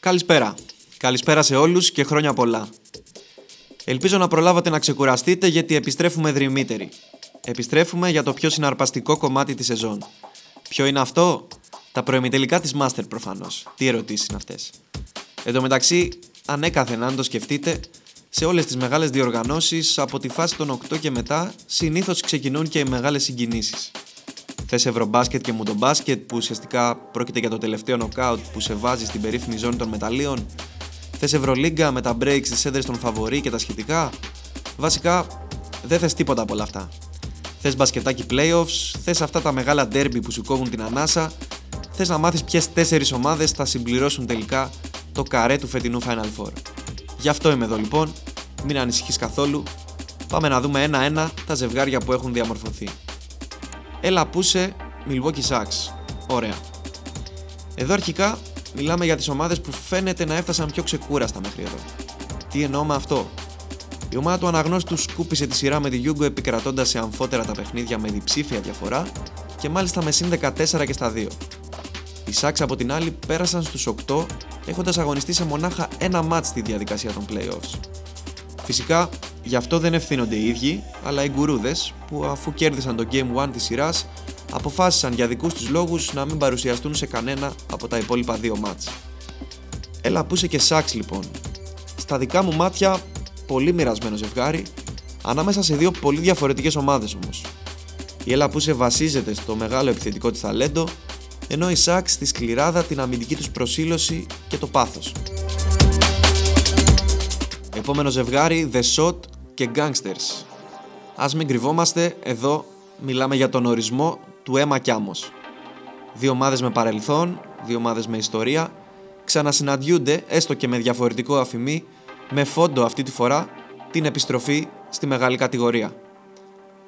Καλησπέρα. Καλησπέρα σε όλους και χρόνια πολλά. Ελπίζω να προλάβατε να ξεκουραστείτε γιατί επιστρέφουμε δρυμύτεροι. Επιστρέφουμε για το πιο συναρπαστικό κομμάτι της σεζόν. Ποιο είναι αυτό; Τα προεμιτελικά της Master προφανώς. Τι ερωτήσεις είναι αυτές; Εν τω μεταξύ, ανέκαθεν αν το σκεφτείτε, σε όλες τις μεγάλες διοργανώσεις από τη φάση των 8 και μετά συνήθως ξεκινούν και οι μεγάλες συγκινήσεις. Θες ευρωμπάσκετ και μουντομπάσκετ που ουσιαστικά πρόκειται για το τελευταίο νοκάουτ που σε βάζει στην περίφημη ζώνη των μεταλλίων; Θες ευρωλίγκα με τα breaks στις έδρες των φαβορή και τα σχετικά; Βασικά δεν θες τίποτα από όλα αυτά. Θες μπασκετάκι playoffs, θες αυτά τα μεγάλα derby που σου κόβουν την ανάσα, θες να μάθεις ποιες τέσσερις ομάδες θα συμπληρώσουν τελικά το καρέ του φετινού Final Four. Γι' αυτό είμαι εδώ λοιπόν, μην ανησυχείς καθόλου, πάμε να δούμε ένα-ένα τα ζευγάρια που έχουν διαμορφωθεί. Έλα πούσε Milwaukee Sucks. Ωραία. Εδώ αρχικά μιλάμε για τις ομάδες που φαίνεται να έφτασαν πιο ξεκούραστα μέχρι εδώ. Τι εννοώ με αυτό; Η ομάδα του αναγνώστου σκούπισε τη σειρά με τη Yugo επικρατώντας σε αμφότερα τα παιχνίδια με διψήφια διαφορά και μάλιστα με συν 14 και στα 2. Οι Sucks από την άλλη πέρασαν στους 8 έχοντας αγωνιστεί σε μονάχα ένα μάτς στη διαδικασία των playoffs. Φυσικά Γι' αυτό δεν ευθύνονται οι ίδιοι, αλλά οι γκουρούδες που αφού κέρδισαν το Game 1 της σειράς, αποφάσισαν για δικούς τους λόγους να μην παρουσιαστούν σε κανένα από τα υπόλοιπα δύο μάτς. Έλα που είσαι και σάξ λοιπόν. Στα δικά μου μάτια, πολύ μοιρασμένο ζευγάρι, ανάμεσα σε δύο πολύ διαφορετικές ομάδες όμως. Η Έλα Πούσε βασίζεται στο μεγάλο επιθετικό της ταλέντο, ενώ η Σάξ στη σκληράδα, την αμυντική τους προσήλωση και το πάθος. Επόμενο ζευγάρι The Shot και Gangsters. Ας μην κρυβόμαστε, εδώ μιλάμε για τον ορισμό του αίμα κι άμμος. Δύο ομάδες με παρελθόν, δύο ομάδες με ιστορία, ξανασυναντιούνται έστω και με διαφορετικό αφημί, με φόντο αυτή τη φορά την επιστροφή στη μεγάλη κατηγορία.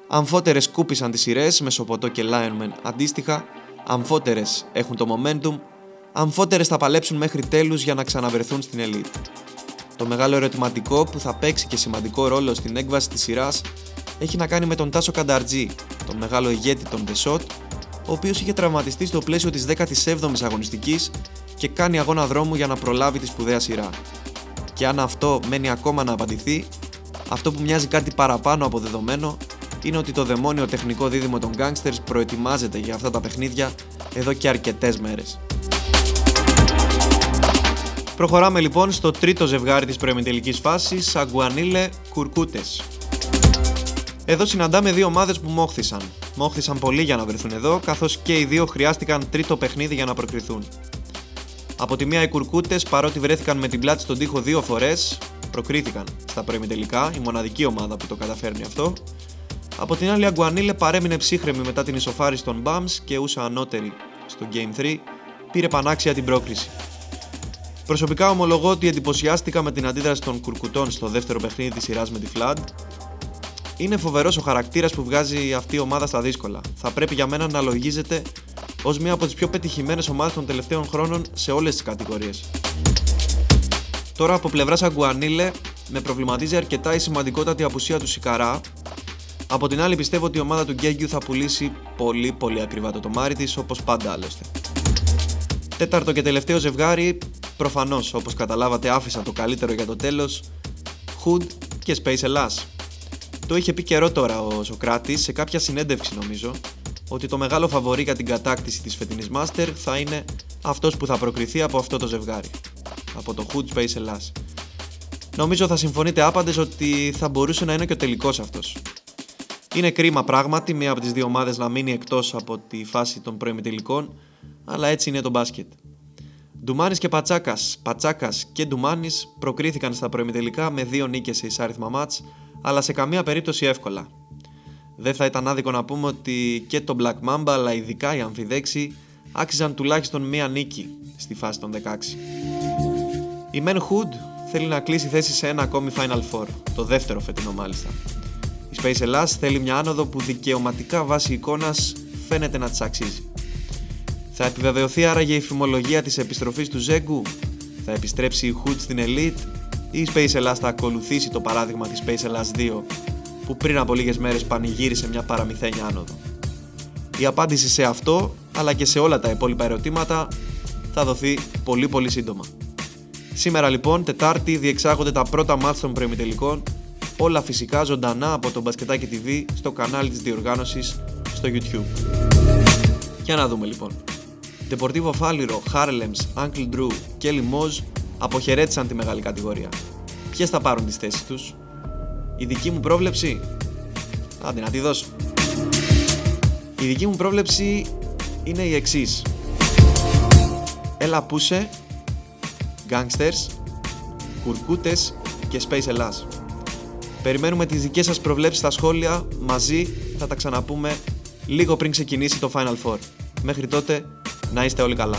Αμφότερες κούπησαν τις σειρές με Σοποτό και Lionman αντίστοιχα, αμφότερες έχουν το momentum, αμφότερες θα παλέψουν μέχρι τέλους για να ξαναβρεθούν στην elite. Το μεγάλο ερωτηματικό που θα παίξει και σημαντικό ρόλο στην έκβαση της σειράς έχει να κάνει με τον Τάσο Κανταρτζή, τον μεγάλο ηγέτη των The Shot, ο οποίος είχε τραυματιστεί στο πλαίσιο της 17ης αγωνιστικής και κάνει αγώνα δρόμου για να προλάβει τη σπουδαία σειρά. Και αν αυτό μένει ακόμα να απαντηθεί, αυτό που μοιάζει κάτι παραπάνω από δεδομένο είναι ότι το δαιμόνιο τεχνικό δίδυμο των Gangsters προετοιμάζεται για αυτά τα παιχνίδια εδώ και αρκετές μέρες. Προχωράμε λοιπόν στο τρίτο ζευγάρι της προεμιτελικής φάσης, Αγκουανίλε Κουρκούτες. Εδώ συναντάμε δύο ομάδες που μόχθησαν. Μόχθησαν πολύ για να βρεθούν εδώ, καθώς και οι δύο χρειάστηκαν τρίτο παιχνίδι για να προκριθούν. Από τη μία οι Κουρκούτες, παρότι βρέθηκαν με την πλάτη στον τοίχο δύο φορές, προκρίθηκαν στα προεμιτελικά, η μοναδική ομάδα που το καταφέρνει αυτό. Από την άλλη, η Αγκουανίλε παρέμεινε ψύχρεμη μετά την ισοφάριση των Bums και ούσα ανώτερη στο Game 3, πήρε πανάξια την πρόκριση. Προσωπικά ομολογώ ότι εντυπωσιάστηκα με την αντίδραση των κουρκουτών στο δεύτερο παιχνίδι της σειράς με τη Flood. Είναι φοβερός ο χαρακτήρας που βγάζει αυτή η ομάδα στα δύσκολα. Θα πρέπει για μένα να λογίζεται ως μία από τις πιο πετυχημένες ομάδες των τελευταίων χρόνων σε όλες τις κατηγορίες. Τώρα από πλευράς Αγκουανίλε με προβληματίζει αρκετά η σημαντικότατη απουσία του Σικαρά. Από την άλλη πιστεύω ότι η ομάδα του Γκέγκιου θα πουλήσει πολύ πολύ ακριβά το τομάρι της όπως πάντα άλλωστε. Τέταρτο και τελευταίο ζευγάρι Προφανώς, όπως καταλάβατε, άφησα το καλύτερο για το τέλος. Hood και Space Ελλάς. Το είχε πει καιρό τώρα ο Σοκράτης σε κάποια συνέντευξη νομίζω ότι το μεγάλο φαβορή για την κατάκτηση της φετινής Master θα είναι αυτός που θα προκριθεί από αυτό το ζευγάρι. Από το Hood Space Ελλάς. Νομίζω θα συμφωνείτε άπαντες ότι θα μπορούσε να είναι και ο τελικός αυτός. Είναι κρίμα πράγματι μία από τις δύο ομάδες να μείνει εκτός από τη φάση των προημιτελικών, αλλά έτσι είναι το μπάσκετ. Ντουμάνης και Πατσάκας. Πατσάκας και Ντουμάνης προκρίθηκαν στα προημιτελικά με δύο νίκες σε εισάριθμα μάτς, αλλά σε καμία περίπτωση εύκολα. Δεν θα ήταν άδικο να πούμε ότι και το Black Mamba, αλλά ειδικά οι Αμφιδέξοι, άξιζαν τουλάχιστον μία νίκη στη φάση των 16. Η Men Hood θέλει να κλείσει θέση σε ένα ακόμη Final Four, το δεύτερο φετινό μάλιστα. Η Space Ελλάς θέλει μια άνοδο που δικαιωματικά βάσει εικόνας φαίνεται να της αξίζει. Θα επιβεβαιωθεί άραγε η φημολογία της επιστροφής του Ζέγκου, θα επιστρέψει η Hood στην Elite; Ή η Space Ελλάς θα ακολουθήσει το παράδειγμα της Space Ελλάς 2 που πριν από λίγες μέρες πανηγύρισε μια παραμυθένια άνοδο; Η απάντηση σε αυτό αλλά και σε όλα τα υπόλοιπα ερωτήματα θα δοθεί πολύ πολύ σύντομα. Σήμερα λοιπόν, Τετάρτη, διεξάγονται τα πρώτα μάτια των προημιτελικών. Όλα φυσικά ζωντανά από το Μπασκετάκι TV στο κανάλι της διοργάνωσης στο YouTube. Για να δούμε λοιπόν. Deportivo Fáliro, Harlems, Uncle Drew και Limoges αποχαιρέτησαν τη μεγάλη κατηγορία. Ποιες θα πάρουν τις θέσεις τους; Η δική μου πρόβλεψη... Άντε να τη δώσω. Η δική μου πρόβλεψη είναι η εξής. Έλα Πούσε, Gangsters, Κουρκούτες και Space Ελλάς. Περιμένουμε τις δικές σας προβλέψεις στα σχόλια, μαζί θα τα ξαναπούμε λίγο πριν ξεκινήσει το Final Four. Μέχρι τότε, να είστε όλοι καλά.